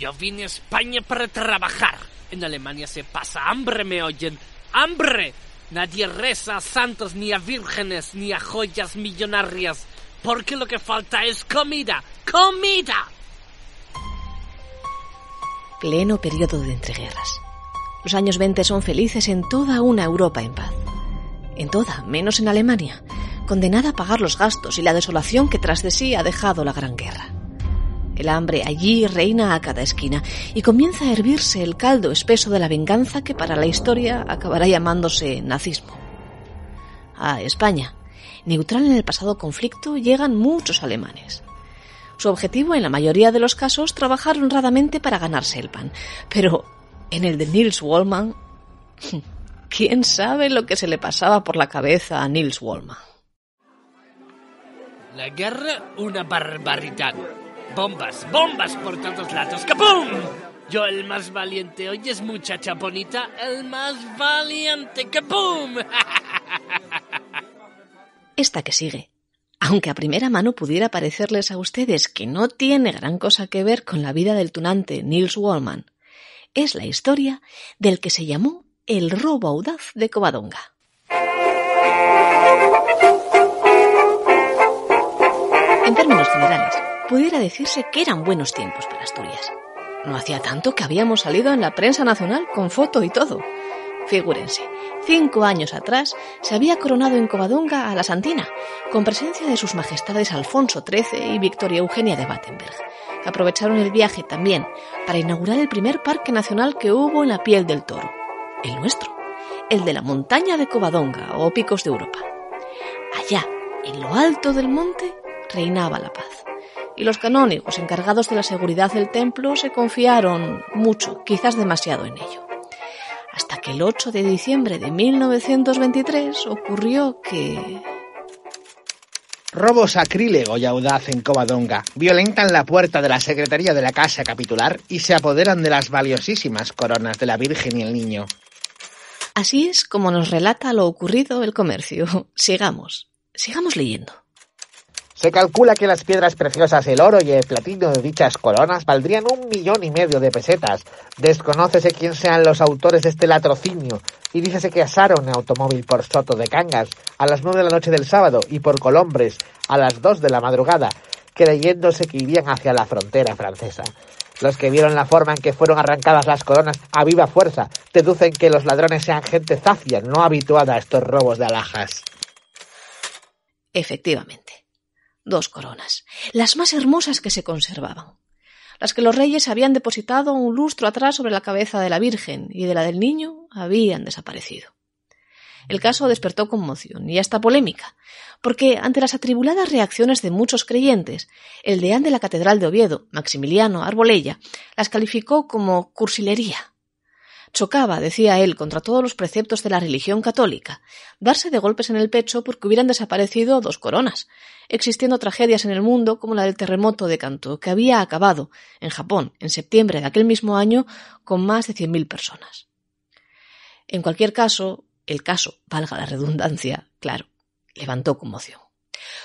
Yo vine a España para trabajar. En Alemania se pasa hambre, ¿me oyen? ¡Hambre! Nadie reza a santos, ni a vírgenes, ni a joyas millonarias. Porque lo que falta es comida. ¡Comida! Pleno periodo de entreguerras. Los años 20 son felices en toda una Europa en paz. En toda, menos en Alemania, condenada a pagar los gastos y la desolación que tras de sí ha dejado la Gran Guerra. El hambre allí reina a cada esquina y comienza a hervirse el caldo espeso de la venganza que para la historia acabará llamándose nazismo. A España, neutral en el pasado conflicto, llegan muchos alemanes. Su objetivo, en la mayoría de los casos, trabajar honradamente para ganarse el pan. Pero en el de Nils Wallman, ¿quién sabe lo que se le pasaba por la cabeza a Nils Wallman? La guerra, una barbaridad. Bombas, bombas por todos lados. ¡Capum! Yo el más valiente. Oyes, muchacha bonita, el más valiente. ¡Capum! Esta que sigue, aunque a primera mano pudiera parecerles a ustedes que no tiene gran cosa que ver con la vida del tunante Nils Wallman, es la historia del que se llamó el robo audaz de Covadonga. En términos generales, pudiera decirse que eran buenos tiempos para Asturias. No hacía tanto que habíamos salido en la prensa nacional con foto y todo. Figúrense, cinco años atrás se había coronado en Covadonga a la Santina, con presencia de sus majestades Alfonso XIII y Victoria Eugenia de Battenberg, aprovecharon el viaje también para inaugurar el primer parque nacional que hubo en la piel del toro, el nuestro, el de la montaña de Covadonga o Picos de Europa. Allá, en lo alto del monte, reinaba la paz y los canónigos encargados de la seguridad del templo se confiaron mucho, quizás demasiado en ello. Hasta que el 8 de diciembre de 1923 ocurrió que... Robo sacrílego y audaz en Covadonga. Violentan la puerta de la Secretaría de la Casa Capitular y se apoderan de las valiosísimas coronas de la Virgen y el Niño. Así es como nos relata lo ocurrido el comercio. Sigamos, sigamos leyendo. Se calcula que las piedras preciosas, el oro y el platino de dichas coronas valdrían un millón y medio de pesetas. Desconócese quién sean los autores de este latrocinio y dícese que asaron el automóvil por Soto de Cangas a las nueve de la noche del sábado y por Colombres a las dos de la madrugada, creyéndose que irían hacia la frontera francesa. Los que vieron la forma en que fueron arrancadas las coronas a viva fuerza deducen que los ladrones sean gente zafia, no habituada a estos robos de alhajas. Efectivamente dos coronas, las más hermosas que se conservaban, las que los reyes habían depositado un lustro atrás sobre la cabeza de la Virgen y de la del niño habían desaparecido. El caso despertó conmoción y hasta polémica, porque ante las atribuladas reacciones de muchos creyentes, el deán de la Catedral de Oviedo, Maximiliano Arbolella, las calificó como cursilería, Chocaba, decía él, contra todos los preceptos de la religión católica, darse de golpes en el pecho porque hubieran desaparecido dos coronas, existiendo tragedias en el mundo como la del terremoto de Kanto, que había acabado en Japón en septiembre de aquel mismo año con más de cien mil personas. En cualquier caso, el caso, valga la redundancia, claro, levantó conmoción.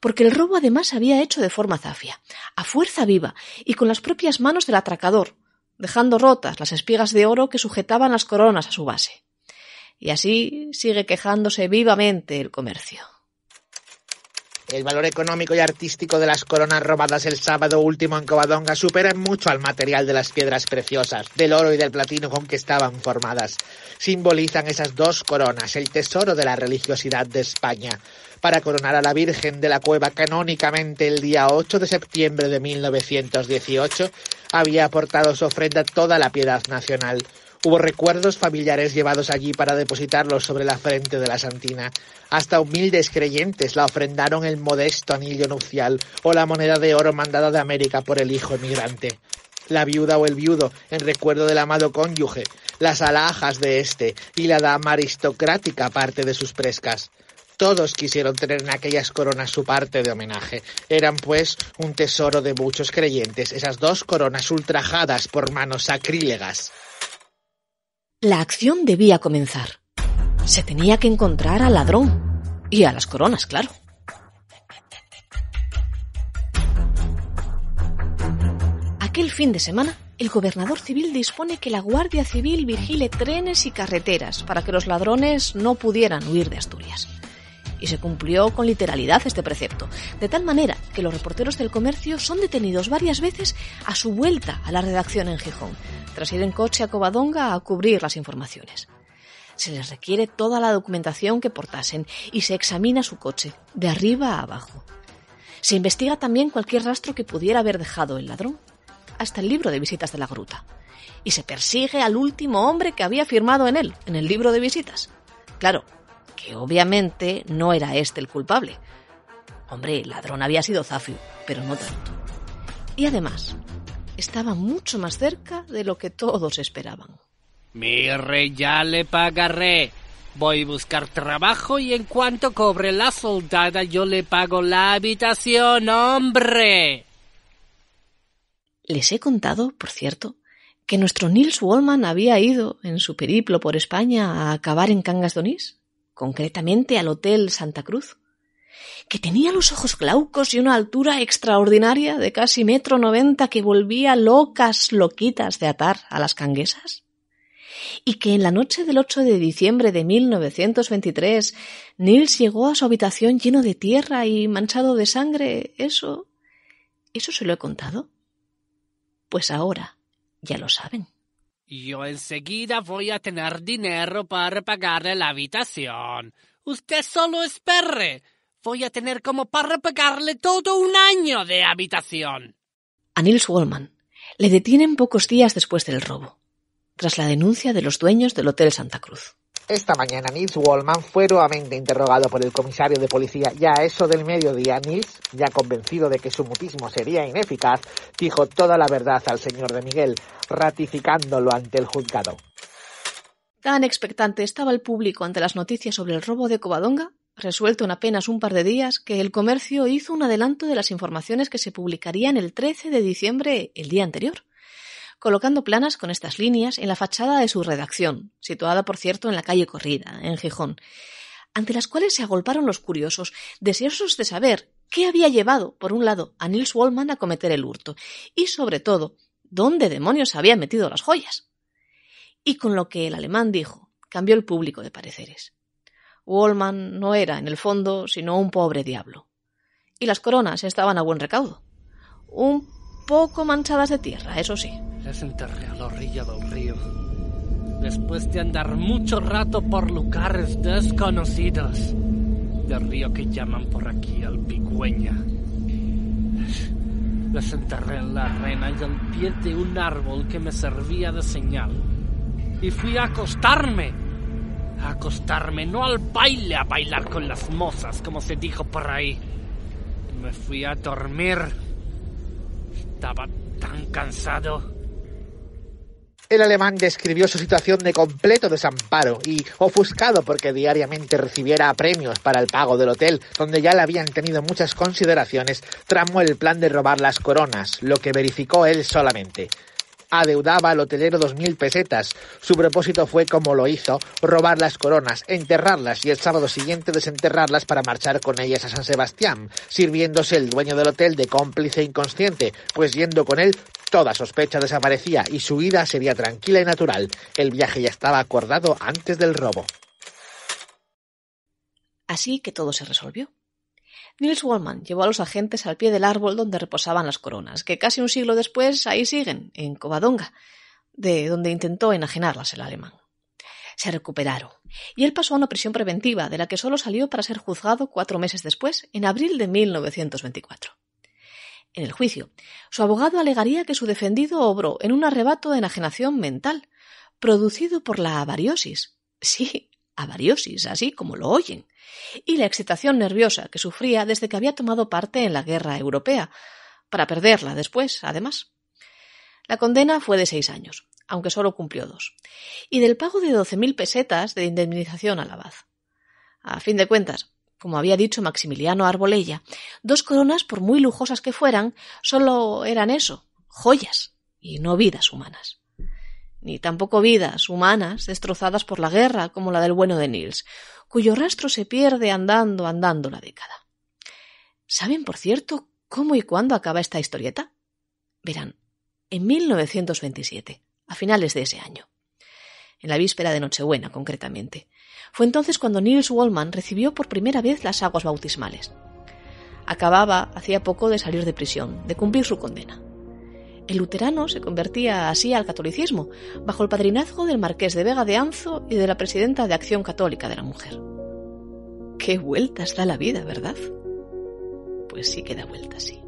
Porque el robo además había hecho de forma zafia, a fuerza viva y con las propias manos del atracador, dejando rotas las espigas de oro que sujetaban las coronas a su base. Y así sigue quejándose vivamente el comercio. El valor económico y artístico de las coronas robadas el sábado último en Covadonga supera mucho al material de las piedras preciosas, del oro y del platino con que estaban formadas. Simbolizan esas dos coronas, el tesoro de la religiosidad de España. Para coronar a la Virgen de la Cueva canónicamente el día 8 de septiembre de 1918, había aportado su ofrenda toda la piedad nacional. Hubo recuerdos familiares llevados allí para depositarlos sobre la frente de la santina. Hasta humildes creyentes la ofrendaron el modesto anillo nupcial o la moneda de oro mandada de América por el hijo emigrante. La viuda o el viudo, en recuerdo del amado cónyuge, las alhajas de éste y la dama aristocrática parte de sus prescas. Todos quisieron tener en aquellas coronas su parte de homenaje. Eran, pues, un tesoro de muchos creyentes, esas dos coronas ultrajadas por manos sacrílegas. La acción debía comenzar. Se tenía que encontrar al ladrón. Y a las coronas, claro. Aquel fin de semana, el gobernador civil dispone que la Guardia Civil vigile trenes y carreteras para que los ladrones no pudieran huir de Asturias. Y se cumplió con literalidad este precepto, de tal manera que los reporteros del comercio son detenidos varias veces a su vuelta a la redacción en Gijón, tras ir en coche a Covadonga a cubrir las informaciones. Se les requiere toda la documentación que portasen y se examina su coche, de arriba a abajo. Se investiga también cualquier rastro que pudiera haber dejado el ladrón, hasta el libro de visitas de la gruta. Y se persigue al último hombre que había firmado en él, en el libro de visitas. Claro, que obviamente no era este el culpable. Hombre, el ladrón había sido Zafio, pero no tanto. Y además, estaba mucho más cerca de lo que todos esperaban. Mire, ya le pagaré. Voy a buscar trabajo y en cuanto cobre la soldada yo le pago la habitación, hombre. Les he contado, por cierto, que nuestro Nils Wallman había ido en su periplo por España a acabar en Cangas Donís, concretamente al Hotel Santa Cruz, que tenía los ojos glaucos y una altura extraordinaria de casi metro noventa que volvía locas loquitas de atar a las canguesas, y que en la noche del 8 de diciembre de 1923 Nils llegó a su habitación lleno de tierra y manchado de sangre. Eso. ¿Eso se lo he contado? Pues ahora ya lo saben. Yo enseguida voy a tener dinero para pagarle la habitación. Usted solo espere. Voy a tener como para pagarle todo un año de habitación. A Nils Wallman le detienen pocos días después del robo, tras la denuncia de los dueños del Hotel Santa Cruz. Esta mañana Nils Wallman fue nuevamente interrogado por el comisario de policía. Ya a eso del mediodía, Nils, ya convencido de que su mutismo sería ineficaz, dijo toda la verdad al señor de Miguel, ratificándolo ante el juzgado. Tan expectante estaba el público ante las noticias sobre el robo de Covadonga, resuelto en apenas un par de días, que el comercio hizo un adelanto de las informaciones que se publicarían el 13 de diciembre, el día anterior colocando planas con estas líneas en la fachada de su redacción, situada por cierto en la calle Corrida, en Gijón, ante las cuales se agolparon los curiosos, deseosos de saber qué había llevado, por un lado, a Nils Wallman a cometer el hurto, y sobre todo, dónde demonios había metido las joyas. Y con lo que el alemán dijo, cambió el público de pareceres. Wallman no era, en el fondo, sino un pobre diablo. Y las coronas estaban a buen recaudo. Un poco manchadas de tierra, eso sí. Les enterré a la orilla del río. Después de andar mucho rato por lugares desconocidos. Del río que llaman por aquí el Pigüeña. Les enterré en la arena y al pie de un árbol que me servía de señal. Y fui a acostarme. Acostarme, no al baile, a bailar con las mozas, como se dijo por ahí. Me fui a dormir. Estaba tan cansado. El alemán describió su situación de completo desamparo y, ofuscado porque diariamente recibiera premios para el pago del hotel, donde ya le habían tenido muchas consideraciones, tramó el plan de robar las coronas, lo que verificó él solamente. Adeudaba al hotelero dos mil pesetas. Su propósito fue, como lo hizo, robar las coronas, enterrarlas y el sábado siguiente desenterrarlas para marchar con ellas a San Sebastián, sirviéndose el dueño del hotel de cómplice inconsciente, pues yendo con él Toda sospecha desaparecía y su ida sería tranquila y natural. El viaje ya estaba acordado antes del robo. Así que todo se resolvió. Nils Wallman llevó a los agentes al pie del árbol donde reposaban las coronas, que casi un siglo después ahí siguen, en Covadonga, de donde intentó enajenarlas el alemán. Se recuperaron, y él pasó a una prisión preventiva, de la que solo salió para ser juzgado cuatro meses después, en abril de 1924. En el juicio, su abogado alegaría que su defendido obró en un arrebato de enajenación mental, producido por la avariosis. Sí, avariosis, así como lo oyen, y la excitación nerviosa que sufría desde que había tomado parte en la guerra europea, para perderla después, además. La condena fue de seis años, aunque solo cumplió dos, y del pago de doce mil pesetas de indemnización a la Baz. A fin de cuentas, como había dicho Maximiliano Arbolella, dos coronas, por muy lujosas que fueran, solo eran eso, joyas, y no vidas humanas. Ni tampoco vidas humanas destrozadas por la guerra, como la del bueno de Nils, cuyo rastro se pierde andando, andando la década. ¿Saben, por cierto, cómo y cuándo acaba esta historieta? Verán, en 1927, a finales de ese año. En la víspera de Nochebuena, concretamente. Fue entonces cuando Niels Wallman recibió por primera vez las aguas bautismales. Acababa, hacía poco, de salir de prisión, de cumplir su condena. El luterano se convertía así al catolicismo, bajo el padrinazgo del marqués de Vega de Anzo y de la presidenta de Acción Católica de la Mujer. Qué vueltas da la vida, ¿verdad? Pues sí que da vueltas, sí.